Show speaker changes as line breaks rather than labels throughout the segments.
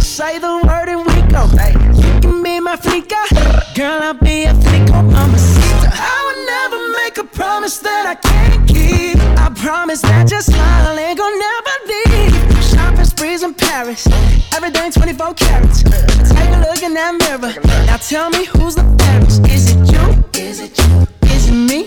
Say the word and we go. You
can be my flica, girl. I'll be a flico. I'm a sister.
I would never make a promise that I can't keep. I promise that your
smile ain't gonna never leave. Shopping sprees in Paris, everything 24 carats. Take a look in that mirror. Now tell me who's the fairest. Is it you? Is it you? Is it me?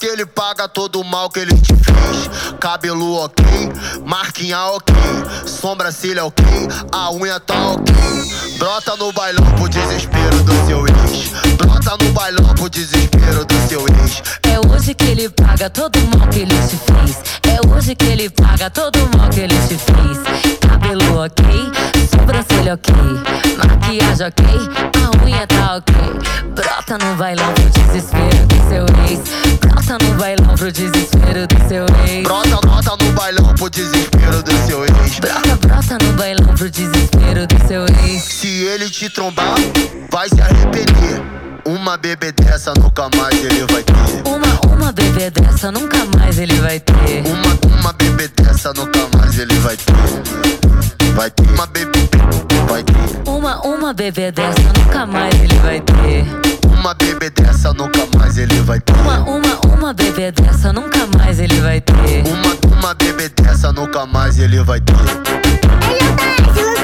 Que ele paga todo o mal que ele te fez. Cabelo ok, marquinha ok, sobrancelha ok, a unha tá ok. Brota no bailão pro desespero do seu ex. Brota no bailão pro desespero do seu ex.
É hoje que ele paga todo o mal que ele te fez. É hoje que ele paga todo o mal que ele te fez. Cabelo ok, sobrancelha ok, maquiagem ok, a unha tá ok. Brota no bailão pro desespero do seu ex. Brota no bailão pro desespero do seu ex.
Brota, brota no bailão pro desespero do seu ex.
Brota, brota no bailão pro desespero do seu ex.
Se ele te trombar, vai se arrepender. Uma bebê dessa nunca mais ele vai ter.
Uma, uma bebê dessa nunca mais ele vai ter.
Uma, uma bebê dessa nunca mais ele vai ter. Vai ter uma bebê, vai ter.
Uma, uma bebê dessa nunca mais ele vai ter.
Uma bebê dessa nunca mais ele vai ter.
Uma, uma, uma bebê dessa nunca mais ele vai ter.
Uma, uma bebê dessa nunca mais ele vai ter.
Ei, Otávio,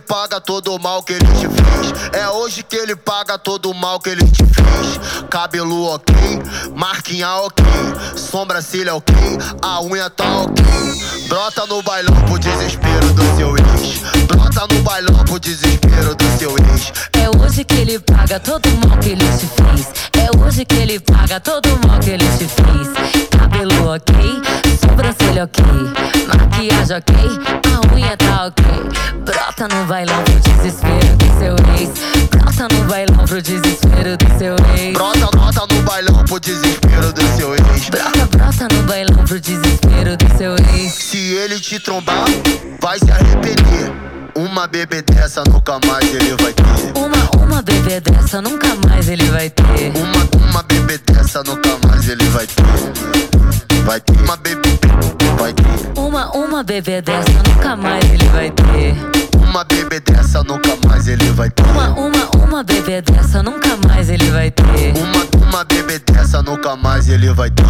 paga todo o mal que ele te fez. É hoje que ele paga todo o mal que ele te fez. Cabelo ok, marquinha ok, sobrancelha ok, a unha tá ok. Brota no bailão pro desespero do seu ex. Brota no bailão pro desespero do seu ex.
É hoje que ele paga todo o mal que ele te fez. É hoje que ele paga todo o mal que ele te fez. Cabelo ok, sobrancelha ok, maquiagem ok, a unha tá ok. Brota no bailão pro desespero do seu ex. Brota no bailão pro desespero do seu ex.
Brota, brota no bailão pro desespero do seu ex.
Brota, brota no bailão pro desespero do seu ex.
Se ele te trombar, vai se arrepender. Uma bebê dessa nunca mais ele vai ter.
Uma, uma bebê dessa nunca mais ele vai ter.
Uma, uma bebê dessa nunca mais ele vai ter. Vai ter uma bebê.
Uma, bebê dessa nunca mais ele vai ter.
Uma bebê dessa nunca mais ele vai ter.
Uma, uma, uma bebê dessa nunca mais ele vai ter.
Uma, uma bebê dessa nunca mais ele vai ter.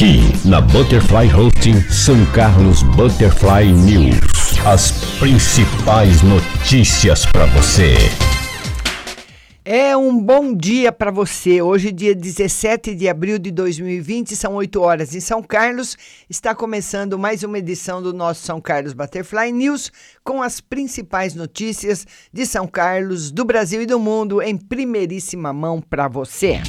Aqui na Butterfly Hosting São Carlos Butterfly News. As principais notícias para você.
É um bom dia para você. Hoje, dia 17 de abril de 2020, são 8 horas em São Carlos. Está começando mais uma edição do nosso São Carlos Butterfly News com as principais notícias de São Carlos, do Brasil e do mundo em primeiríssima mão para você.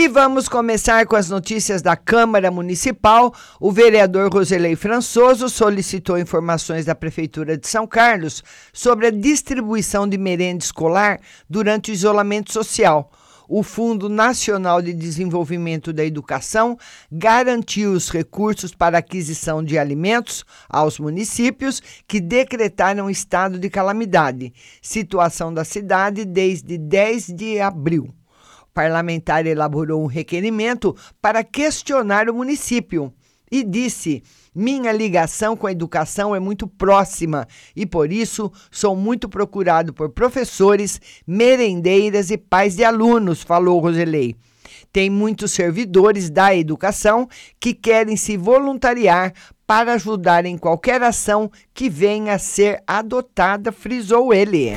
E vamos começar com as notícias da Câmara Municipal. O vereador Roselei Françoso solicitou informações da Prefeitura de São Carlos sobre a distribuição de merenda escolar durante o isolamento social. O Fundo Nacional de Desenvolvimento da Educação garantiu os recursos para aquisição de alimentos aos municípios que decretaram estado de calamidade, situação da cidade desde 10 de abril parlamentar elaborou um requerimento para questionar o município. e disse: Minha ligação com a educação é muito próxima e por isso sou muito procurado por professores, merendeiras e pais de alunos, falou Roselei. Tem muitos servidores da educação que querem se voluntariar para ajudar em qualquer ação que venha a ser adotada, frisou ele.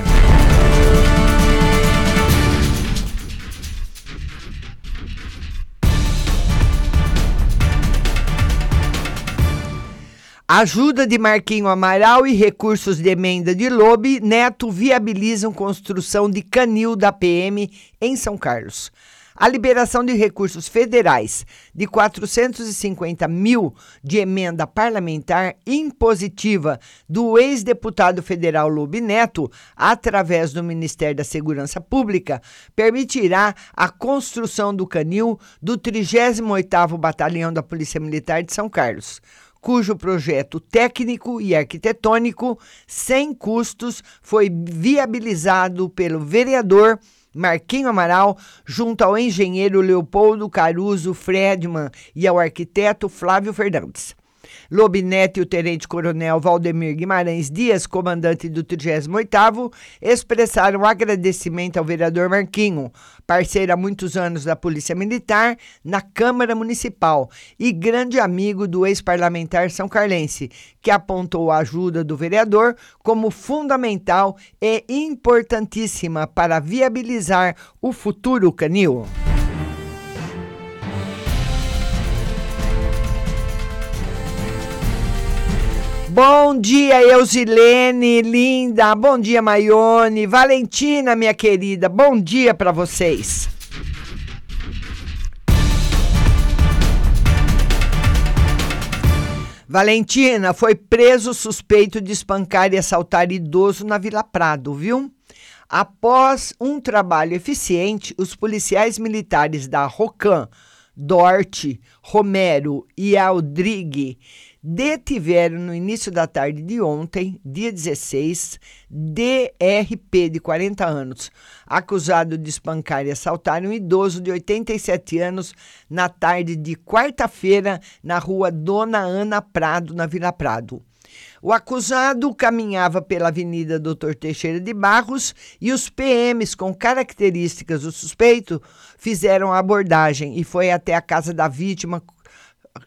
Ajuda de Marquinho Amaral e recursos de emenda de Lobe, Neto viabilizam construção de canil da PM em São Carlos. A liberação de recursos federais de 450 mil de emenda parlamentar impositiva do ex-deputado federal Lobe Neto, através do Ministério da Segurança Pública, permitirá a construção do canil do 38º Batalhão da Polícia Militar de São Carlos cujo projeto técnico e arquitetônico, sem custos, foi viabilizado pelo vereador Marquinho Amaral, junto ao engenheiro Leopoldo Caruso Fredman e ao arquiteto Flávio Fernandes. Lobinete e o tenente-coronel Valdemir Guimarães Dias, comandante do 38º, expressaram agradecimento ao vereador Marquinho, parceiro há muitos anos da Polícia Militar, na Câmara Municipal e grande amigo do ex-parlamentar São Carlense, que apontou a ajuda do vereador como fundamental e importantíssima para viabilizar o futuro canil. Bom dia, Eusilene, linda. Bom dia, Maione. Valentina, minha querida. Bom dia para vocês. Valentina foi preso suspeito de espancar e assaltar idoso na Vila Prado, viu? Após um trabalho eficiente, os policiais militares da Rocan, Dorte, Romero e Aldrigue detiveram no início da tarde de ontem, dia 16, DRP de 40 anos, acusado de espancar e assaltar um idoso de 87 anos na tarde de quarta-feira na rua Dona Ana Prado, na Vila Prado. O acusado caminhava pela Avenida Doutor Teixeira de Barros e os PMs com características do suspeito fizeram a abordagem e foi até a casa da vítima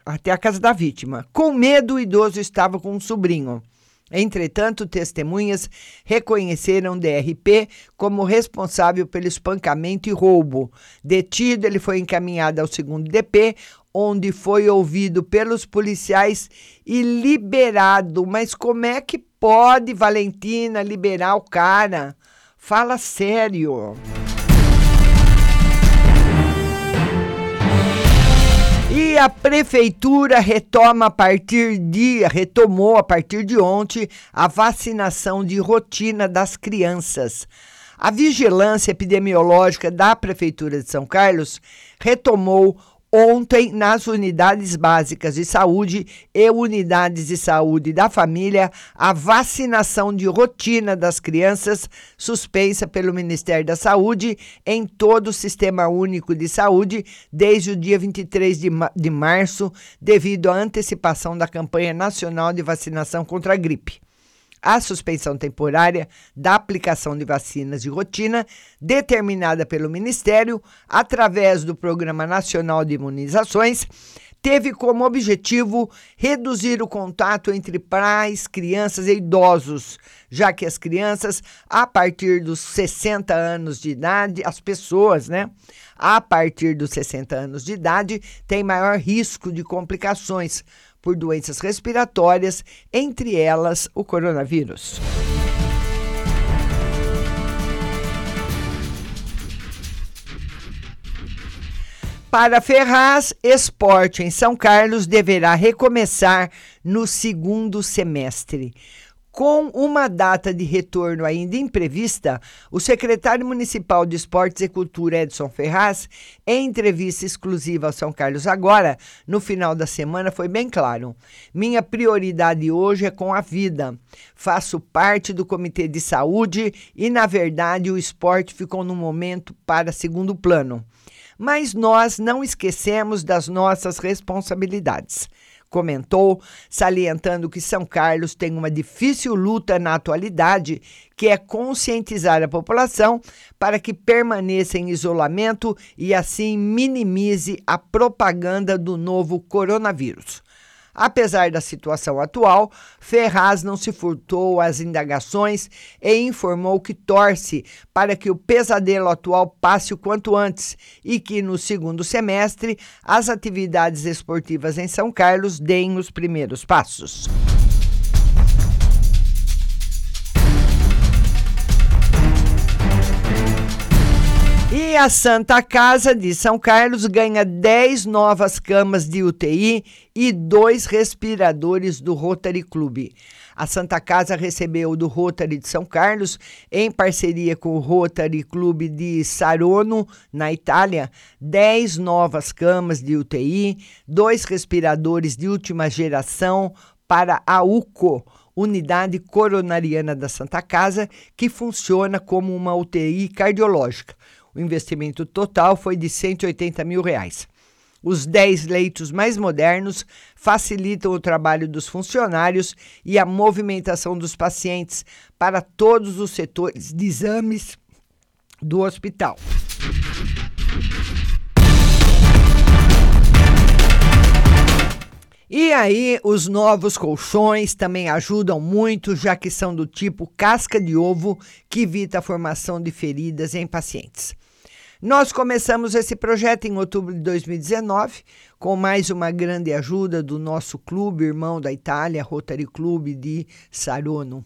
até a casa da vítima. Com medo, o idoso estava com um sobrinho. Entretanto, testemunhas reconheceram DRP como responsável pelo espancamento e roubo. Detido, ele foi encaminhado ao segundo DP, onde foi ouvido pelos policiais e liberado. Mas como é que pode, Valentina, liberar o cara? Fala sério. E a prefeitura retoma a partir de retomou a partir de ontem a vacinação de rotina das crianças. A vigilância epidemiológica da prefeitura de São Carlos retomou ontem nas unidades básicas de saúde e unidades de saúde da família a vacinação de rotina das crianças suspensa pelo Ministério da Saúde em todo o Sistema Único de Saúde desde o dia 23 de, de março, devido à antecipação da campanha nacional de vacinação contra a gripe a suspensão temporária da aplicação de vacinas de rotina determinada pelo Ministério através do Programa Nacional de Imunizações teve como objetivo reduzir o contato entre pais, crianças e idosos, já que as crianças, a partir dos 60 anos de idade, as pessoas, né, a partir dos 60 anos de idade, têm maior risco de complicações por doenças respiratórias, entre elas o coronavírus. Para Ferraz, esporte em São Carlos deverá recomeçar no segundo semestre. Com uma data de retorno ainda imprevista, o secretário municipal de Esportes e Cultura, Edson Ferraz, em entrevista exclusiva ao São Carlos Agora, no final da semana, foi bem claro: minha prioridade hoje é com a vida. Faço parte do Comitê de Saúde e, na verdade, o esporte ficou no momento para segundo plano. Mas nós não esquecemos das nossas responsabilidades comentou, salientando que São Carlos tem uma difícil luta na atualidade, que é conscientizar a população para que permaneça em isolamento e assim minimize a propaganda do novo coronavírus. Apesar da situação atual, Ferraz não se furtou às indagações e informou que torce para que o pesadelo atual passe o quanto antes e que no segundo semestre as atividades esportivas em São Carlos deem os primeiros passos. A Santa Casa de São Carlos ganha 10 novas camas de UTI e dois respiradores do Rotary Club. A Santa Casa recebeu do Rotary de São Carlos, em parceria com o Rotary Clube de Sarono, na Itália, 10 novas camas de UTI, dois respiradores de última geração para a UCO, Unidade Coronariana da Santa Casa, que funciona como uma UTI cardiológica. O investimento total foi de 180 mil reais. Os 10 leitos mais modernos facilitam o trabalho dos funcionários e a movimentação dos pacientes para todos os setores de exames do hospital. E aí, os novos colchões também ajudam muito, já que são do tipo casca de ovo, que evita a formação de feridas em pacientes. Nós começamos esse projeto em outubro de 2019, com mais uma grande ajuda do nosso clube irmão da Itália, Rotary Club de Sarono.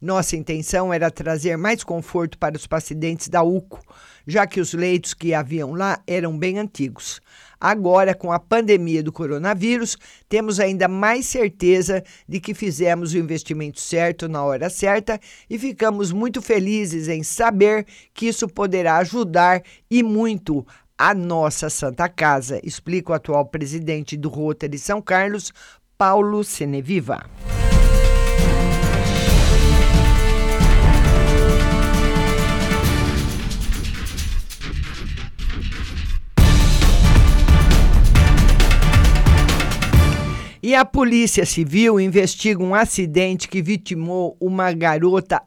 Nossa intenção era trazer mais conforto para os pacientes da UCO, já que os leitos que haviam lá eram bem antigos. Agora, com a pandemia do coronavírus, temos ainda mais certeza de que fizemos o investimento certo na hora certa e ficamos muito felizes em saber que isso poderá ajudar e muito a nossa Santa Casa, explica o atual presidente do Rotary São Carlos, Paulo Seneviva. E a Polícia Civil investiga um acidente que vitimou uma garota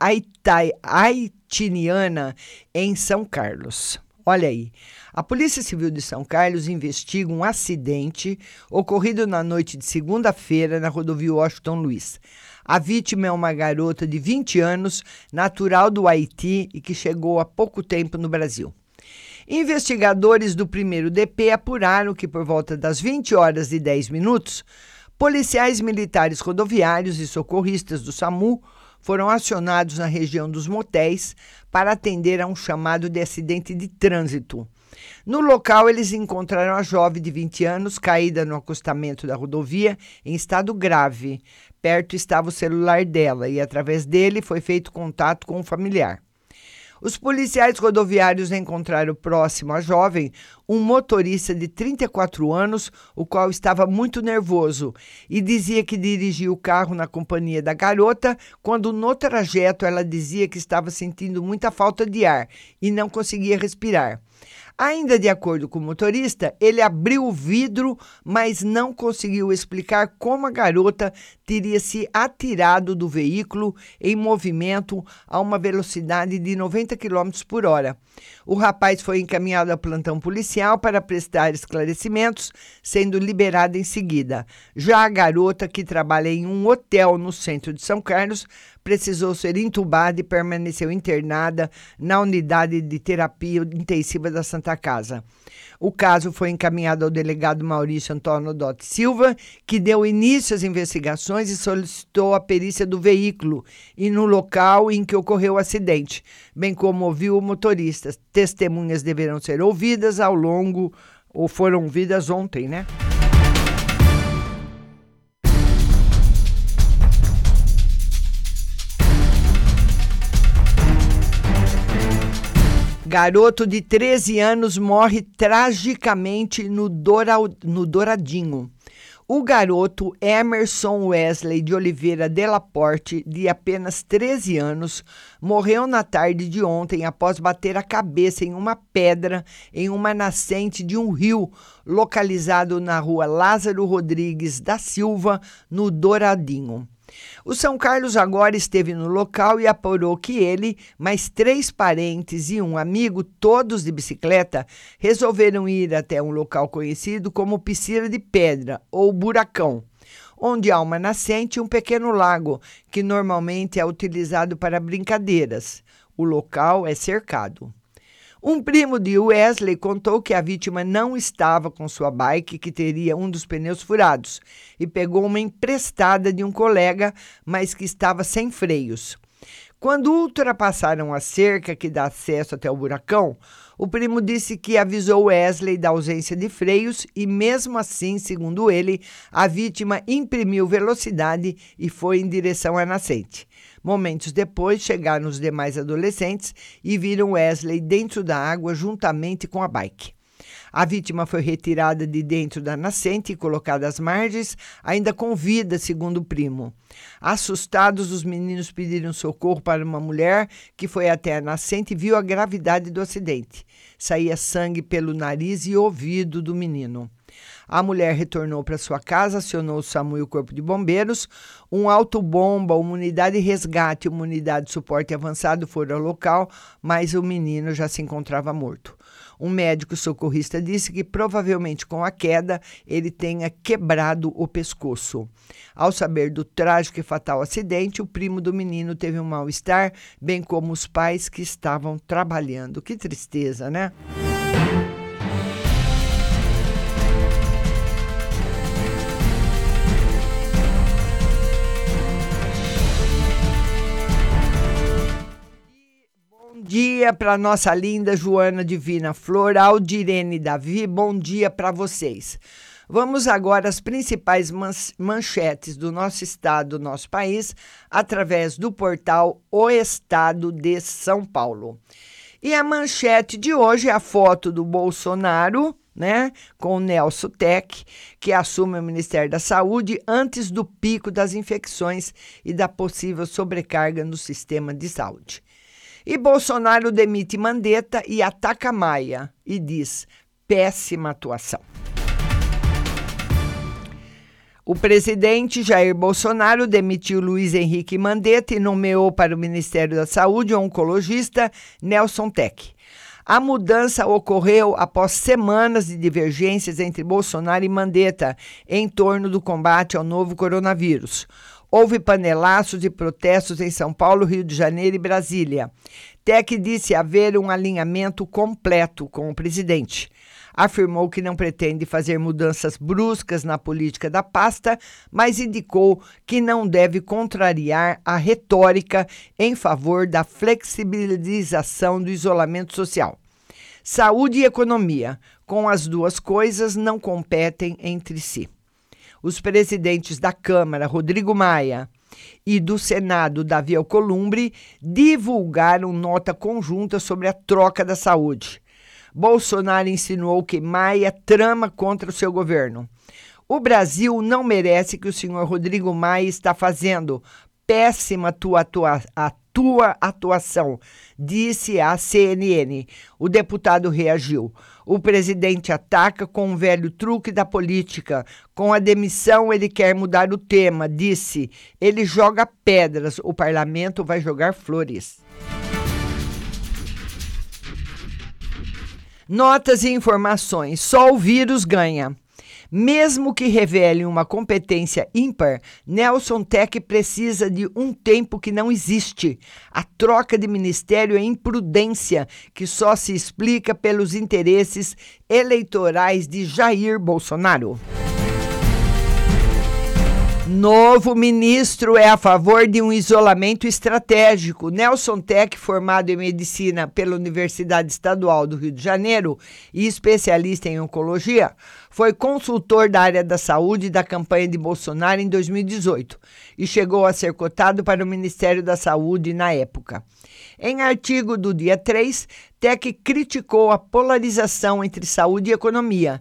haitiana em São Carlos. Olha aí. A Polícia Civil de São Carlos investiga um acidente ocorrido na noite de segunda-feira na rodovia Washington Luiz. A vítima é uma garota de 20 anos, natural do Haiti e que chegou há pouco tempo no Brasil. Investigadores do primeiro DP apuraram que por volta das 20 horas e 10 minutos, Policiais militares rodoviários e socorristas do SAMU foram acionados na região dos motéis para atender a um chamado de acidente de trânsito. No local, eles encontraram a jovem de 20 anos caída no acostamento da rodovia em estado grave. Perto estava o celular dela e, através dele, foi feito contato com o familiar. Os policiais rodoviários encontraram próximo à jovem um motorista de 34 anos, o qual estava muito nervoso e dizia que dirigia o carro na companhia da garota, quando no trajeto ela dizia que estava sentindo muita falta de ar e não conseguia respirar. Ainda de acordo com o motorista, ele abriu o vidro, mas não conseguiu explicar como a garota teria se atirado do veículo em movimento a uma velocidade de 90 km por hora. O rapaz foi encaminhado ao plantão policial para prestar esclarecimentos, sendo liberado em seguida. Já a garota, que trabalha em um hotel no centro de São Carlos, precisou ser entubada e permaneceu internada na unidade de terapia intensiva da Santa Casa. O caso foi encaminhado ao delegado Maurício Antônio Dotti Silva, que deu início às investigações e solicitou a perícia do veículo e no local em que ocorreu o acidente, bem como ouviu o motorista. Testemunhas deverão ser ouvidas ao longo, ou foram ouvidas ontem, né? Garoto de 13 anos morre tragicamente no, Dora, no Douradinho. O garoto Emerson Wesley de Oliveira Delaporte, de apenas 13 anos, morreu na tarde de ontem após bater a cabeça em uma pedra em uma nascente de um rio localizado na rua Lázaro Rodrigues da Silva, no Douradinho. O São Carlos agora esteve no local e apurou que ele, mais três parentes e um amigo, todos de bicicleta, resolveram ir até um local conhecido como Piscina de Pedra ou Buracão, onde há uma nascente e um pequeno lago, que normalmente é utilizado para brincadeiras. O local é cercado. Um primo de Wesley contou que a vítima não estava com sua bike, que teria um dos pneus furados, e pegou uma emprestada de um colega, mas que estava sem freios. Quando ultrapassaram a cerca que dá acesso até o buracão, o primo disse que avisou Wesley da ausência de freios e, mesmo assim, segundo ele, a vítima imprimiu velocidade e foi em direção à nascente. Momentos depois, chegaram os demais adolescentes e viram Wesley dentro da água juntamente com a bike. A vítima foi retirada de dentro da nascente e colocada às margens, ainda com vida, segundo o primo. Assustados, os meninos pediram socorro para uma mulher que foi até a nascente e viu a gravidade do acidente. Saía sangue pelo nariz e ouvido do menino. A mulher retornou para sua casa, acionou o SAMU e o Corpo de Bombeiros. Um autobomba, uma unidade de resgate e uma unidade de suporte avançado foram ao local, mas o menino já se encontrava morto. Um médico socorrista disse que provavelmente com a queda ele tenha quebrado o pescoço. Ao saber do trágico e fatal acidente, o primo do menino teve um mal-estar, bem como os pais que estavam trabalhando. Que tristeza, né? Dia para nossa linda Joana Divina Flor, Aldirene Davi, bom dia para vocês. Vamos agora às principais manchetes do nosso estado, do nosso país, através do portal O Estado de São Paulo. E a manchete de hoje é a foto do Bolsonaro, né, com o Nelson Tech, que assume o Ministério da Saúde antes do pico das infecções e da possível sobrecarga no sistema de saúde. E Bolsonaro demite Mandetta e ataca Maia e diz: péssima atuação. O presidente Jair Bolsonaro demitiu Luiz Henrique Mandetta e nomeou para o Ministério da Saúde o oncologista Nelson Tech. A mudança ocorreu após semanas de divergências entre Bolsonaro e Mandetta em torno do combate ao novo coronavírus. Houve panelaços e protestos em São Paulo, Rio de Janeiro e Brasília. Tec disse haver um alinhamento completo com o presidente. Afirmou que não pretende fazer mudanças bruscas na política da pasta, mas indicou que não deve contrariar a retórica em favor da flexibilização do isolamento social. Saúde e economia, com as duas coisas, não competem entre si os presidentes da Câmara, Rodrigo Maia, e do Senado, Davi Alcolumbre, divulgaram nota conjunta sobre a troca da saúde. Bolsonaro insinuou que Maia trama contra o seu governo. O Brasil não merece que o senhor Rodrigo Maia está fazendo péssima tua, tua, a tua atuação, disse a CNN. O deputado reagiu. O presidente ataca com um velho truque da política. Com a demissão, ele quer mudar o tema, disse. Ele joga pedras, o parlamento vai jogar flores. Notas e informações: só o vírus ganha. Mesmo que revele uma competência ímpar, Nelson Tech precisa de um tempo que não existe. A troca de ministério é imprudência que só se explica pelos interesses eleitorais de Jair Bolsonaro. Novo ministro é a favor de um isolamento estratégico. Nelson Tech, formado em medicina pela Universidade Estadual do Rio de Janeiro e especialista em oncologia, foi consultor da área da saúde da campanha de Bolsonaro em 2018 e chegou a ser cotado para o Ministério da Saúde na época. Em artigo do dia 3, Tech criticou a polarização entre saúde e economia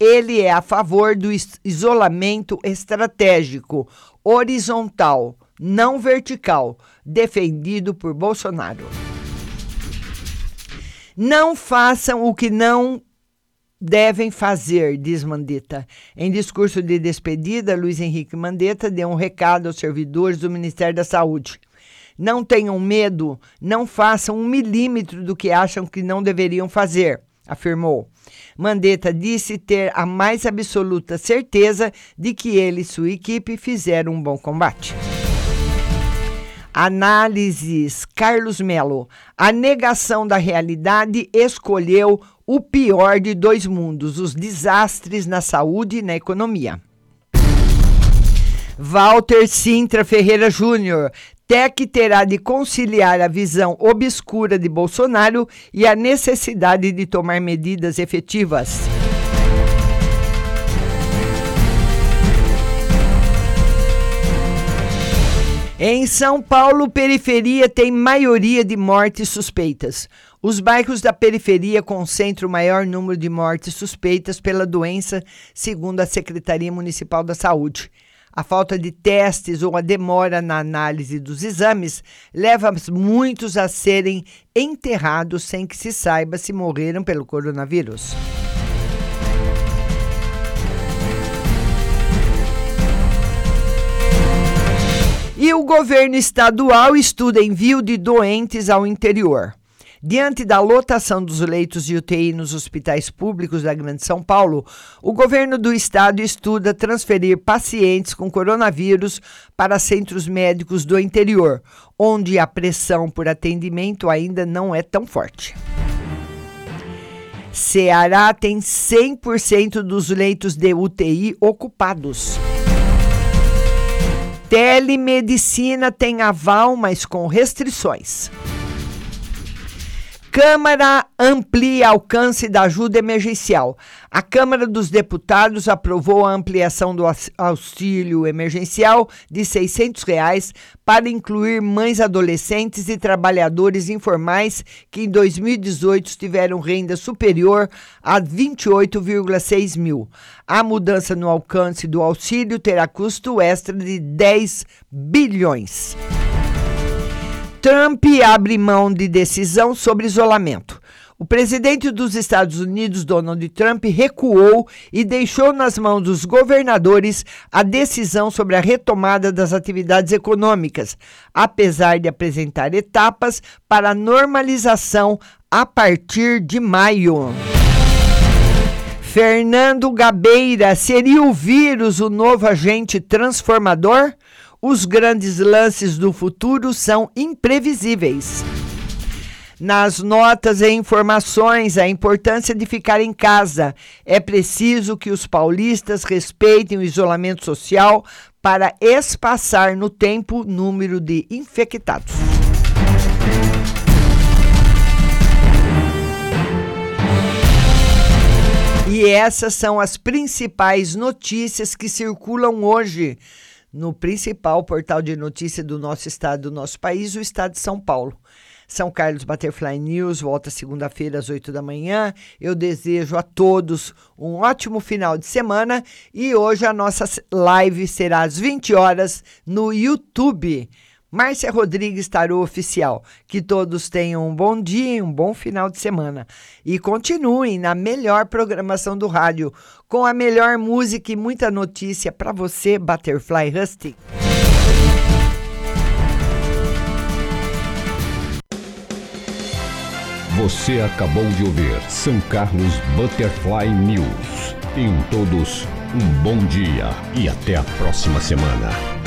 ele é a favor do is- isolamento estratégico, horizontal, não vertical, defendido por Bolsonaro. Não façam o que não devem fazer, diz Mandetta. Em discurso de despedida, Luiz Henrique Mandetta deu um recado aos servidores do Ministério da Saúde. Não tenham medo, não façam um milímetro do que acham que não deveriam fazer, afirmou. Mandetta disse ter a mais absoluta certeza de que ele e sua equipe fizeram um bom combate. Análises Carlos Melo. A negação da realidade escolheu o pior de dois mundos: os desastres na saúde e na economia. Walter Sintra Ferreira Júnior. TEC terá de conciliar a visão obscura de Bolsonaro e a necessidade de tomar medidas efetivas. Em São Paulo, periferia tem maioria de mortes suspeitas. Os bairros da periferia concentram o maior número de mortes suspeitas pela doença, segundo a Secretaria Municipal da Saúde. A falta de testes ou a demora na análise dos exames leva muitos a serem enterrados sem que se saiba se morreram pelo coronavírus. E o governo estadual estuda envio de doentes ao interior. Diante da lotação dos leitos de UTI nos hospitais públicos da Grande São Paulo, o governo do estado estuda transferir pacientes com coronavírus para centros médicos do interior, onde a pressão por atendimento ainda não é tão forte. Ceará tem 100% dos leitos de UTI ocupados. Telemedicina tem aval, mas com restrições. Câmara amplia alcance da ajuda emergencial. A Câmara dos Deputados aprovou a ampliação do auxílio emergencial de 600 reais para incluir mães adolescentes e trabalhadores informais que em 2018 tiveram renda superior a 28,6 mil. A mudança no alcance do auxílio terá custo extra de 10 bilhões. Trump abre mão de decisão sobre isolamento. O presidente dos Estados Unidos, Donald Trump, recuou e deixou nas mãos dos governadores a decisão sobre a retomada das atividades econômicas, apesar de apresentar etapas para normalização a partir de maio. Fernando Gabeira, seria o vírus o novo agente transformador? Os grandes lances do futuro são imprevisíveis. Nas notas e informações, a importância de ficar em casa. É preciso que os paulistas respeitem o isolamento social para espaçar no tempo o número de infectados. E essas são as principais notícias que circulam hoje no principal portal de notícia do nosso estado, do nosso país, o estado de São Paulo. São Carlos Butterfly News volta segunda-feira às 8 da manhã. Eu desejo a todos um ótimo final de semana e hoje a nossa live será às 20 horas no YouTube. Márcia Rodrigues Tarô Oficial. Que todos tenham um bom dia e um bom final de semana. E continuem na melhor programação do rádio, com a melhor música e muita notícia para você, Butterfly Rusty.
Você acabou de ouvir São Carlos Butterfly News. Tenham todos um bom dia e até a próxima semana.